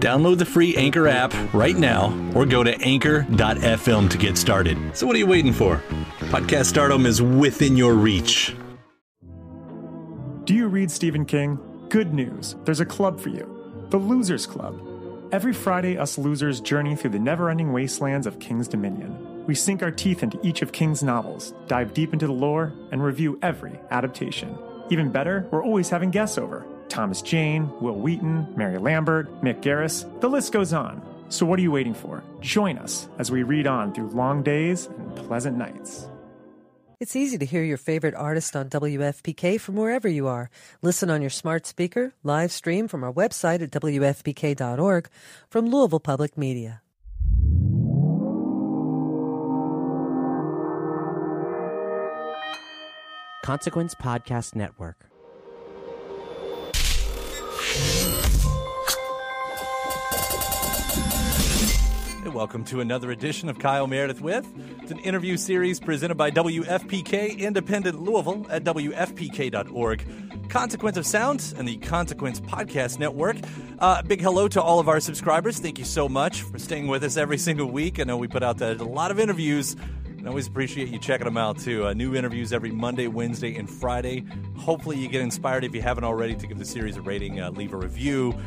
Download the free Anchor app right now or go to anchor.fm to get started. So, what are you waiting for? Podcast stardom is within your reach. Do you read Stephen King? Good news. There's a club for you the Losers Club. Every Friday, us losers journey through the never ending wastelands of King's Dominion. We sink our teeth into each of King's novels, dive deep into the lore, and review every adaptation. Even better, we're always having guests over. Thomas Jane, Wil Wheaton, Mary Lambert, Mick Garris, the list goes on. So what are you waiting for? Join us as we read on through long days and pleasant nights. It's easy to hear your favorite artist on WFPK from wherever you are. Listen on your smart speaker, live stream from our website at WFPK.org from Louisville Public Media. Consequence Podcast Network. Hey, welcome to another edition of Kyle Meredith with. It's an interview series presented by WFPK Independent Louisville at WFPK.org. Consequence of Sound and the Consequence Podcast Network. Uh, big hello to all of our subscribers. Thank you so much for staying with us every single week. I know we put out a lot of interviews. I always appreciate you checking them out too. Uh, new interviews every Monday, Wednesday, and Friday. Hopefully, you get inspired if you haven't already to give the series a rating, uh, leave a review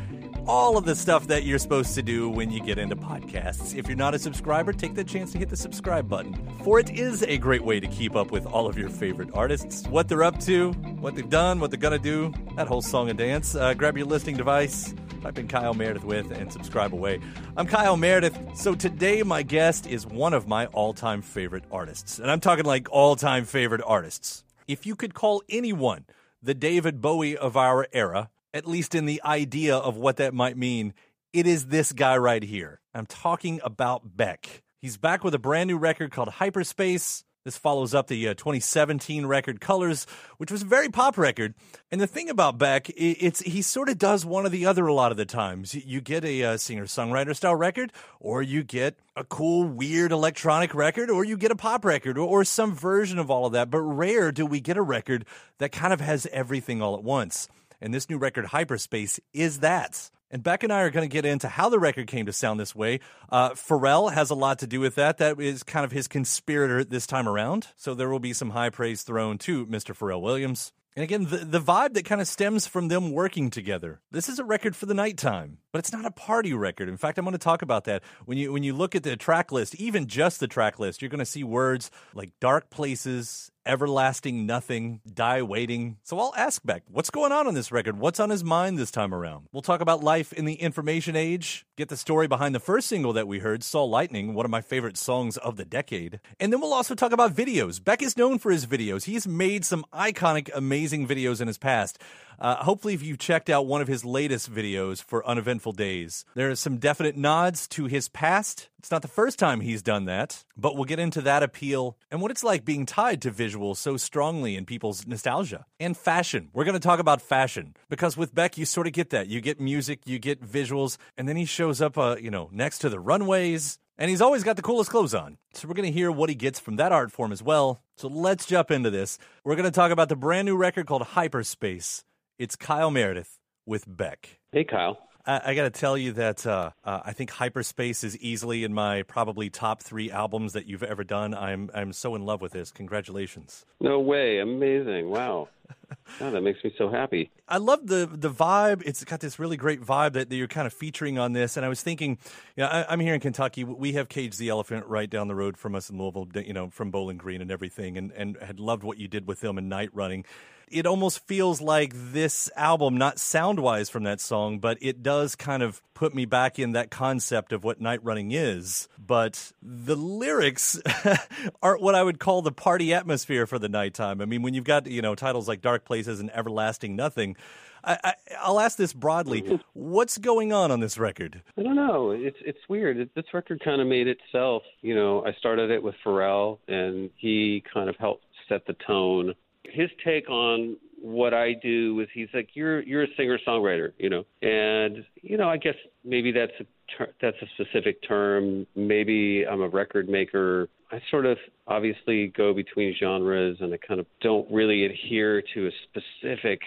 all of the stuff that you're supposed to do when you get into podcasts. If you're not a subscriber, take the chance to hit the subscribe button, for it is a great way to keep up with all of your favorite artists, what they're up to, what they've done, what they're gonna do, that whole song and dance. Uh, grab your listening device, type in Kyle Meredith with, and subscribe away. I'm Kyle Meredith. So today, my guest is one of my all time favorite artists. And I'm talking like all time favorite artists. If you could call anyone the David Bowie of our era, at least in the idea of what that might mean, it is this guy right here. I'm talking about Beck. He's back with a brand new record called Hyperspace. This follows up the uh, 2017 record Colors, which was a very pop record. And the thing about Beck, it's he sort of does one or the other a lot of the times. You get a uh, singer songwriter style record, or you get a cool, weird electronic record, or you get a pop record, or, or some version of all of that. But rare do we get a record that kind of has everything all at once. And this new record, Hyperspace, is that. And Beck and I are going to get into how the record came to sound this way. Uh, Pharrell has a lot to do with that. That is kind of his conspirator this time around. So there will be some high praise thrown to Mr. Pharrell Williams. And again, the, the vibe that kind of stems from them working together. This is a record for the nighttime, but it's not a party record. In fact, I'm going to talk about that. When you when you look at the track list, even just the track list, you're going to see words like dark places Everlasting Nothing, Die Waiting. So I'll ask Beck, what's going on on this record? What's on his mind this time around? We'll talk about life in the information age, get the story behind the first single that we heard, Saw Lightning, one of my favorite songs of the decade. And then we'll also talk about videos. Beck is known for his videos. He's made some iconic, amazing videos in his past. Uh, hopefully, if you've checked out one of his latest videos for Uneventful Days, there are some definite nods to his past. It's not the first time he's done that, but we'll get into that appeal and what it's like being tied to visuals so strongly in people's nostalgia. And fashion. We're going to talk about fashion because with Beck, you sort of get that. You get music, you get visuals, and then he shows up, uh, you know, next to the runways, and he's always got the coolest clothes on. So we're going to hear what he gets from that art form as well. So let's jump into this. We're going to talk about the brand new record called Hyperspace. It's Kyle Meredith with Beck. Hey, Kyle. I, I got to tell you that uh, uh, I think Hyperspace is easily in my probably top three albums that you've ever done. I'm I'm so in love with this. Congratulations. No way! Amazing! Wow. Oh, that makes me so happy. I love the the vibe. It's got this really great vibe that, that you're kind of featuring on this. And I was thinking, you know, I, am here in Kentucky. We have Cage the Elephant right down the road from us in Louisville. You know, from Bowling Green and everything, and and had loved what you did with them in Night Running it almost feels like this album, not sound wise from that song, but it does kind of put me back in that concept of what night running is. But the lyrics aren't what I would call the party atmosphere for the nighttime. I mean, when you've got, you know, titles like Dark Places and Everlasting Nothing, I, will ask this broadly: mm-hmm. What's going on on this record? I don't know. It's it's weird. It, this record kind of made itself. You know, I started it with Pharrell, and he kind of helped set the tone his take on what I do is he's like you're you're a singer songwriter, you know, and you know I guess maybe that's a ter- that's a specific term. Maybe I'm a record maker. I sort of obviously go between genres and I kind of don't really adhere to a specific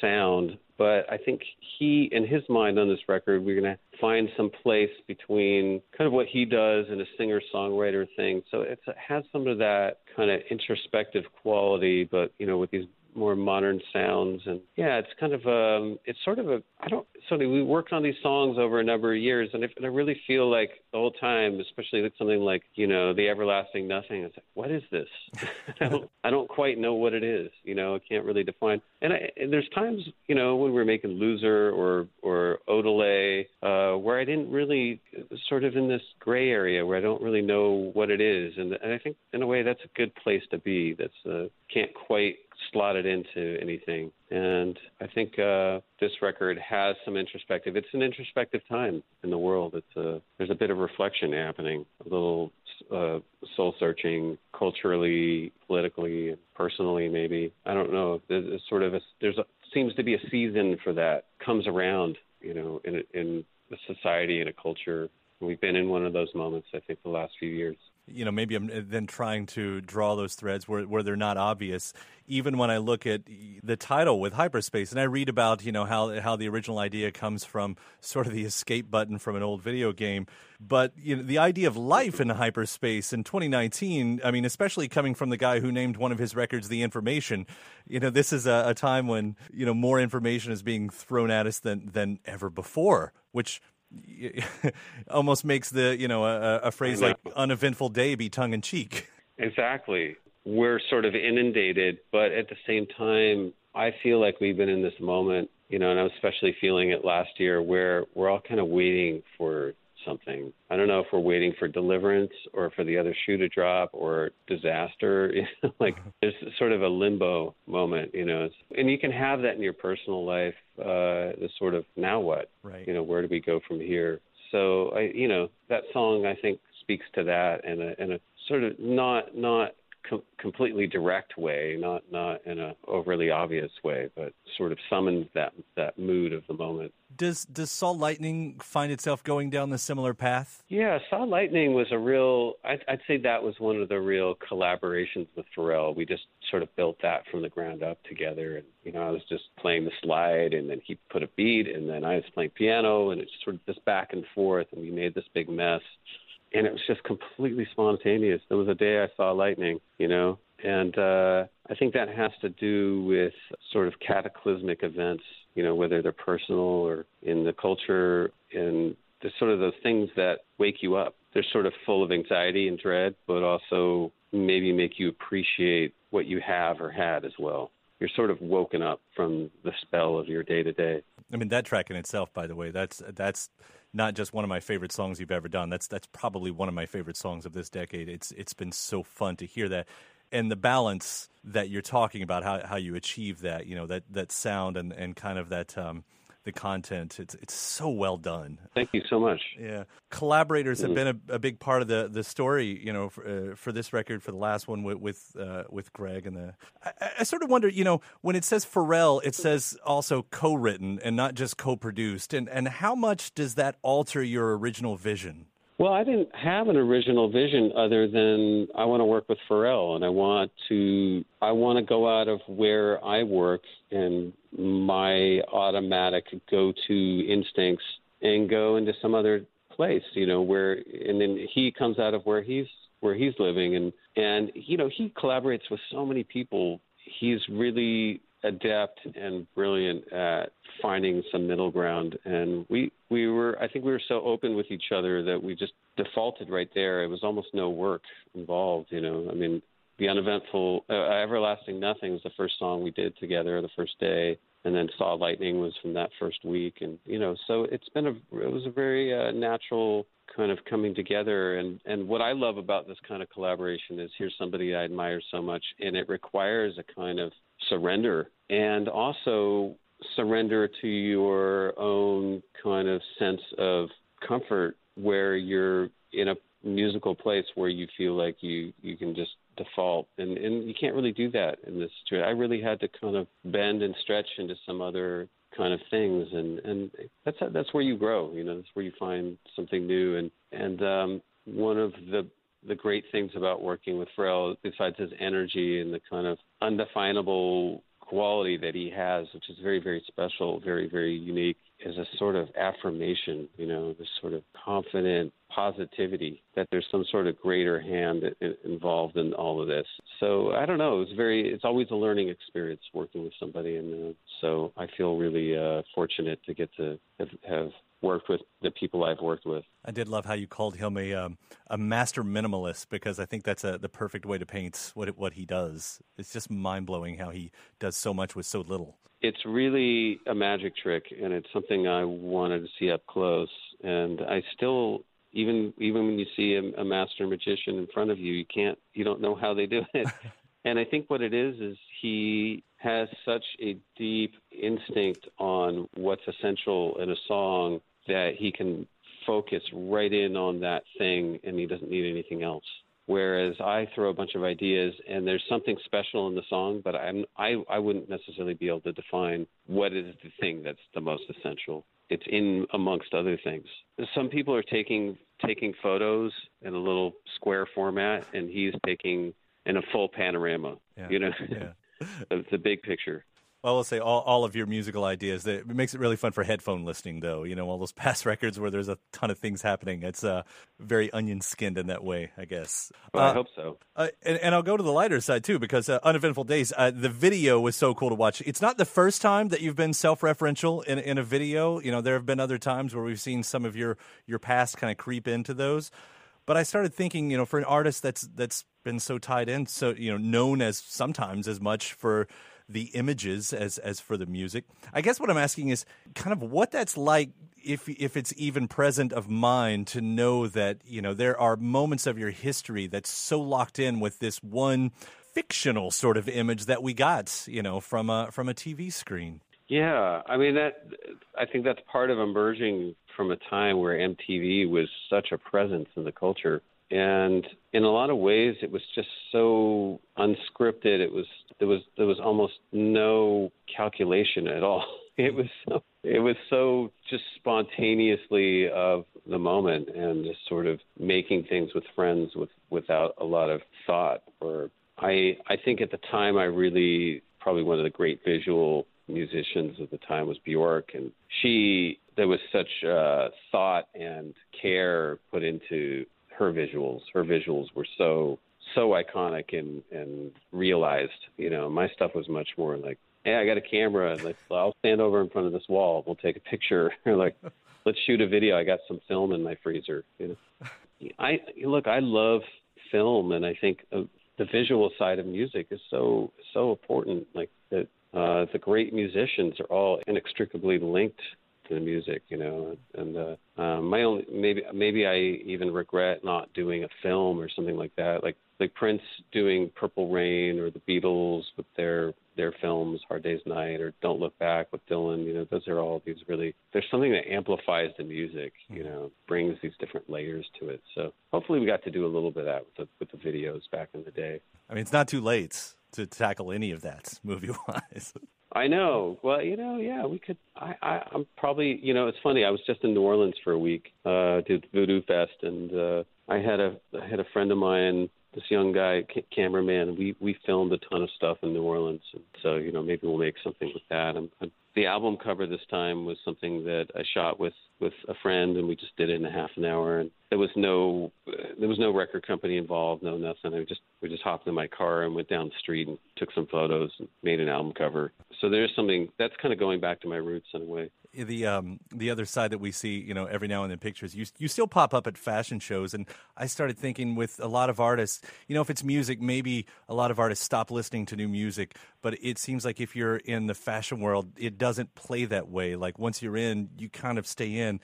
sound. But I think he, in his mind on this record, we're going to find some place between kind of what he does and a singer songwriter thing. So it has some of that kind of introspective quality, but, you know, with these more modern sounds and yeah it's kind of um it's sort of a i don't of we worked on these songs over a number of years and, if, and i really feel like the whole time especially with something like you know the everlasting nothing it's like what is this? I, don't, I don't quite know what it is you know i can't really define. And, I, and there's times you know when we're making loser or or odelay uh where i didn't really sort of in this gray area where i don't really know what it is and, and i think in a way that's a good place to be that's uh can't quite slot it into anything. And I think uh, this record has some introspective. It's an introspective time in the world. It's a there's a bit of reflection happening, a little uh, soul searching, culturally, politically, personally, maybe. I don't know. There's sort of a, there's a, seems to be a season for that comes around, you know, in in a society and a culture. We've been in one of those moments, I think, the last few years you know, maybe I'm uh, then trying to draw those threads where, where they're not obvious. Even when I look at the title with hyperspace, and I read about you know how how the original idea comes from sort of the escape button from an old video game, but you know the idea of life in hyperspace in 2019. I mean, especially coming from the guy who named one of his records "The Information," you know, this is a, a time when you know more information is being thrown at us than than ever before, which almost makes the you know a, a phrase like uneventful day be tongue in cheek. Exactly. We're sort of inundated, but at the same time, I feel like we've been in this moment, you know, and I'm especially feeling it last year where we're all kind of waiting for something. I don't know if we're waiting for deliverance or for the other shoe to drop or disaster. like there's sort of a limbo moment, you know. And you can have that in your personal life. Uh, the sort of now what? Right. You know, where do we go from here? So I, you know, that song I think speaks to that and a in a sort of not not com- completely direct way, not not in a overly obvious way, but sort of summons that that mood of the moment. Does does Saw Lightning find itself going down the similar path? Yeah, Saw Lightning was a real. I'd, I'd say that was one of the real collaborations with Pharrell. We just sort of built that from the ground up together, and you know, I was just playing the slide, and then he put a beat, and then I was playing piano, and it's sort of this back and forth, and we made this big mess and it was just completely spontaneous. There was a day I saw lightning, you know, and uh, I think that has to do with sort of cataclysmic events, you know, whether they're personal or in the culture, and there's sort of those things that wake you up. They're sort of full of anxiety and dread, but also maybe make you appreciate what you have or had as well. You're sort of woken up from the spell of your day to day. I mean, that track in itself, by the way, that's that's not just one of my favorite songs you've ever done. That's that's probably one of my favorite songs of this decade. It's it's been so fun to hear that and the balance that you're talking about, how how you achieve that, you know, that that sound and and kind of that. Um, the content. It's it's so well done. Thank you so much. Yeah, collaborators have been a, a big part of the, the story. You know, for, uh, for this record, for the last one with with, uh, with Greg and the. I, I, sort of wonder, you know, when it says Pharrell, it says also co-written and not just co-produced. And and how much does that alter your original vision? Well, I didn't have an original vision other than I want to work with Pharrell and I want to I want to go out of where I work and my automatic go-to instincts and go into some other place, you know, where and then he comes out of where he's where he's living and and you know, he collaborates with so many people. He's really adept and brilliant at finding some middle ground. And we we were i think we were so open with each other that we just defaulted right there. It was almost no work involved you know. I mean the uneventful uh, everlasting nothing was the first song we did together the first day and then saw lightning was from that first week. And you know so it's been a it was a very uh, natural kind of coming together. And and what i love about this kind of collaboration is here's somebody i admire so much and it requires a kind of surrender and also surrender to your own kind of sense of comfort where you're in a musical place where you feel like you you can just default. And and you can't really do that in this situation. I really had to kind of bend and stretch into some other kind of things. And and that's that's where you grow you know that's where you find something new. And and um one of the the great things about working with Pharrell, besides his energy and the kind of undefinable quality that he has, which is very, very special, very, very unique, is a sort of affirmation, you know, this sort of confident positivity that there's some sort of greater hand involved in all of this. So I don't know. It's very. It's always a learning experience working with somebody, and uh, so I feel really uh, fortunate to get to have, have worked with the people I've worked with. I did love how you called him a um, a master minimalist because I think that's a, the perfect way to paint what it, what he does. It's just mind blowing how he does so much with so little. It's really a magic trick, and it's something I wanted to see up close. And I still, even even when you see a, a master magician in front of you, you can't, you don't know how they do it. and I think what it is is he has such a deep instinct on what's essential in a song that he can focus right in on that thing and he doesn't need anything else. Whereas I throw a bunch of ideas and there's something special in the song, but I'm, I, I wouldn't necessarily be able to define what is the thing that's the most essential. It's in amongst other things. Some people are taking taking photos in a little square format, and he's taking in a full panorama. Yeah. You know, Yeah. the, the big picture. Well, I'll say all, all of your musical ideas. That it makes it really fun for headphone listening, though. You know, all those past records where there's a ton of things happening. It's uh, very onion skinned in that way, I guess. Well, I Uh, hope so. Uh, and, and I'll go to the lighter side too, because uh, Uneventful Days, uh, the video was so cool to watch. It's not the first time that you've been self-referential in, in a video. You know, there have been other times where we've seen some of your your past kind of creep into those. But I started thinking, you know, for an artist that's that's been so tied in, so you know, known as sometimes as much for the images as as for the music. I guess what I'm asking is kind of what that's like if if it's even present of mind to know that, you know, there are moments of your history that's so locked in with this one fictional sort of image that we got, you know, from a from a TV screen. Yeah, I mean that. I think that's part of emerging from a time where MTV was such a presence in the culture, and in a lot of ways, it was just so unscripted. It was there was there was almost no calculation at all. It was so, it was so just spontaneously of the moment and just sort of making things with friends with without a lot of thought. Or I I think at the time I really probably one of the great visual musicians of the time was Bjork, and she there was such uh, thought and care put into her visuals. Her visuals were so so iconic and and realized. You know, my stuff was much more like, hey, I got a camera, and like, I'll stand over in front of this wall, we'll take a picture, or like, let's shoot a video. I got some film in my freezer. You know, I look, I love film, and I think uh, the visual side of music is so so important. Like that, uh, the great musicians are all inextricably linked to the music, you know. And uh, um, my only maybe maybe I even regret not doing a film or something like that. Like like Prince doing Purple Rain or the Beatles with their their films, Hard Day's Night or Don't Look Back with Dylan. You know, those are all these really. There's something that amplifies the music. You know, brings these different layers to it. So hopefully we got to do a little bit of that with the with the videos back in the day. I mean, it's not too late to tackle any of that movie wise. I know. Well, you know, yeah, we could. I, I, I'm probably, you know, it's funny. I was just in New Orleans for a week, uh, did Voodoo Fest, and uh, I had a I had a friend of mine this young guy, c- cameraman. We we filmed a ton of stuff in New Orleans, and so you know maybe we'll make something with that. I'm, I'm, the album cover this time was something that I shot with with a friend, and we just did it in a half an hour. And there was no there was no record company involved, no nothing. I just we just hopped in my car and went down the street and took some photos and made an album cover. So there's something that's kind of going back to my roots in a way the um the other side that we see you know every now and then pictures you you still pop up at fashion shows. And I started thinking with a lot of artists you know if it's music maybe a lot of artists stop listening to new music. But it seems like if you're in the fashion world it doesn't play that way. Like once you're in you kind of stay in.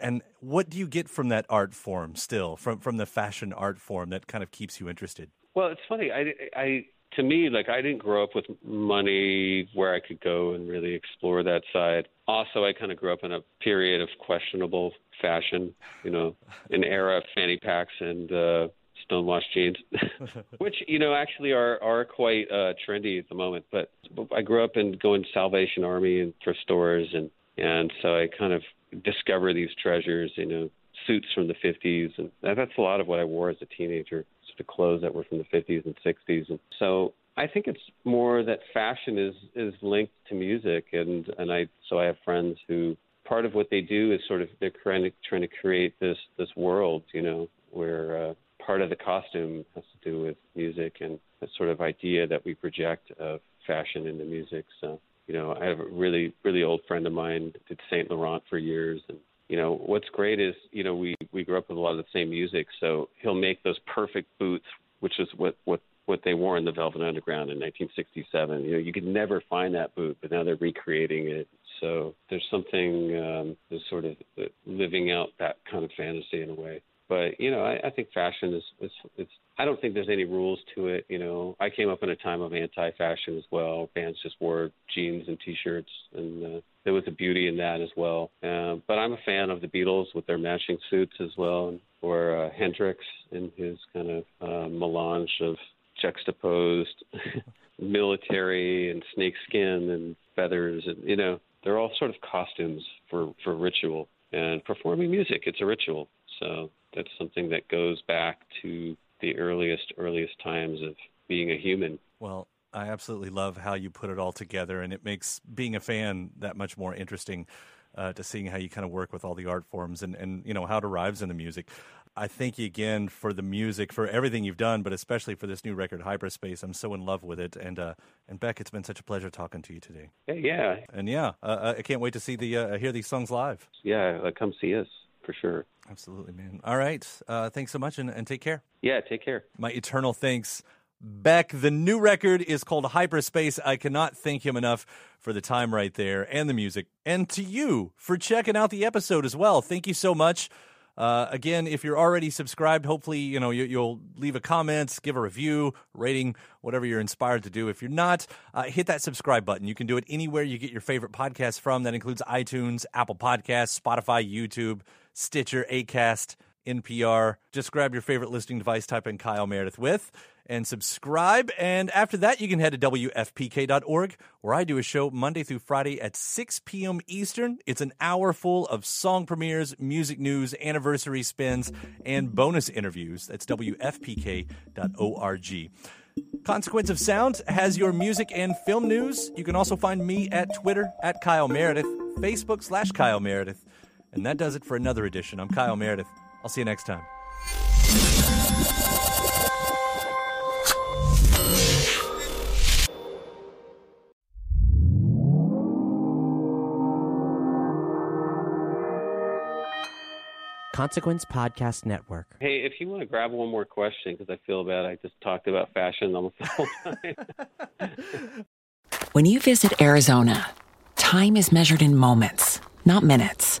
And what do you get from that art form still from from the fashion art form that kind of keeps you interested? Well it's funny. I I to me, like I didn't grow up with money where I could go and really explore that side. Also, I kind of grew up in a period of questionable fashion, you know, an era of fanny packs and uh, stonewashed jeans, which you know actually are are quite uh, trendy at the moment. But, but I grew up in going to Salvation Army and thrift stores, and and so I kind of discover these treasures, you know, suits from the 50s, and that's a lot of what I wore as a teenager to clothes that were from the 50s and 60s. And so I think it's more that fashion is is linked to music, and and I so I have friends who part of what they do is sort of they're trying to trying to create this this world, you know, where uh, part of the costume has to do with music and that sort of idea that we project of fashion into music. So you know, I have a really really old friend of mine did Saint Laurent for years, and you know what's great is you know we we grew up with a lot of the same music so he'll make those perfect boots which is what what what they wore in the velvet underground in 1967 you know you could never find that boot but now they're recreating it. So there's something um there's sort of living out that kind of fantasy in a way. But you know I, I think fashion is, is it's I don't think there's any rules to it. You know, I came up in a time of anti-fashion as well. Bands just wore jeans and t-shirts, and uh, there was a beauty in that as well. Uh, but I'm a fan of the Beatles with their matching suits as well, or uh, Hendrix in his kind of uh, melange of juxtaposed military and snakeskin and feathers, and you know, they're all sort of costumes for for ritual and performing music. It's a ritual, so that's something that goes back to the earliest earliest times of being a human. Well, I absolutely love how you put it all together, and it makes being a fan that much more interesting. Uh, to seeing how you kind of work with all the art forms and, and you know how it arrives in the music. I thank you again for the music, for everything you've done, but especially for this new record, Hyperspace. I'm so in love with it, and uh, and Beck, it's been such a pleasure talking to you today. Yeah, and yeah, uh, I can't wait to see the uh, hear these songs live. Yeah, uh, come see us for sure. Absolutely, man. All right. Uh, thanks so much and, and take care. Yeah, take care. My eternal thanks. Beck, the new record is called Hyperspace. I cannot thank him enough for the time right there and the music. And to you for checking out the episode as well. Thank you so much. Uh, again, if you're already subscribed, hopefully you know you, will leave a comment, give a review, rating, whatever you're inspired to do. If you're not, uh, hit that subscribe button. You can do it anywhere you get your favorite podcast from. That includes iTunes, Apple Podcasts, Spotify, YouTube. Stitcher, Acast, NPR. Just grab your favorite listening device, type in Kyle Meredith with, and subscribe. And after that, you can head to WFPK.org, where I do a show Monday through Friday at 6 p.m. Eastern. It's an hour full of song premieres, music news, anniversary spins, and bonus interviews. That's WFPK.org. Consequence of Sound has your music and film news. You can also find me at Twitter at Kyle Meredith, Facebook slash Kyle Meredith. And that does it for another edition. I'm Kyle Meredith. I'll see you next time. Consequence Podcast Network. Hey, if you want to grab one more question, because I feel bad I just talked about fashion almost the whole time. When you visit Arizona, time is measured in moments, not minutes.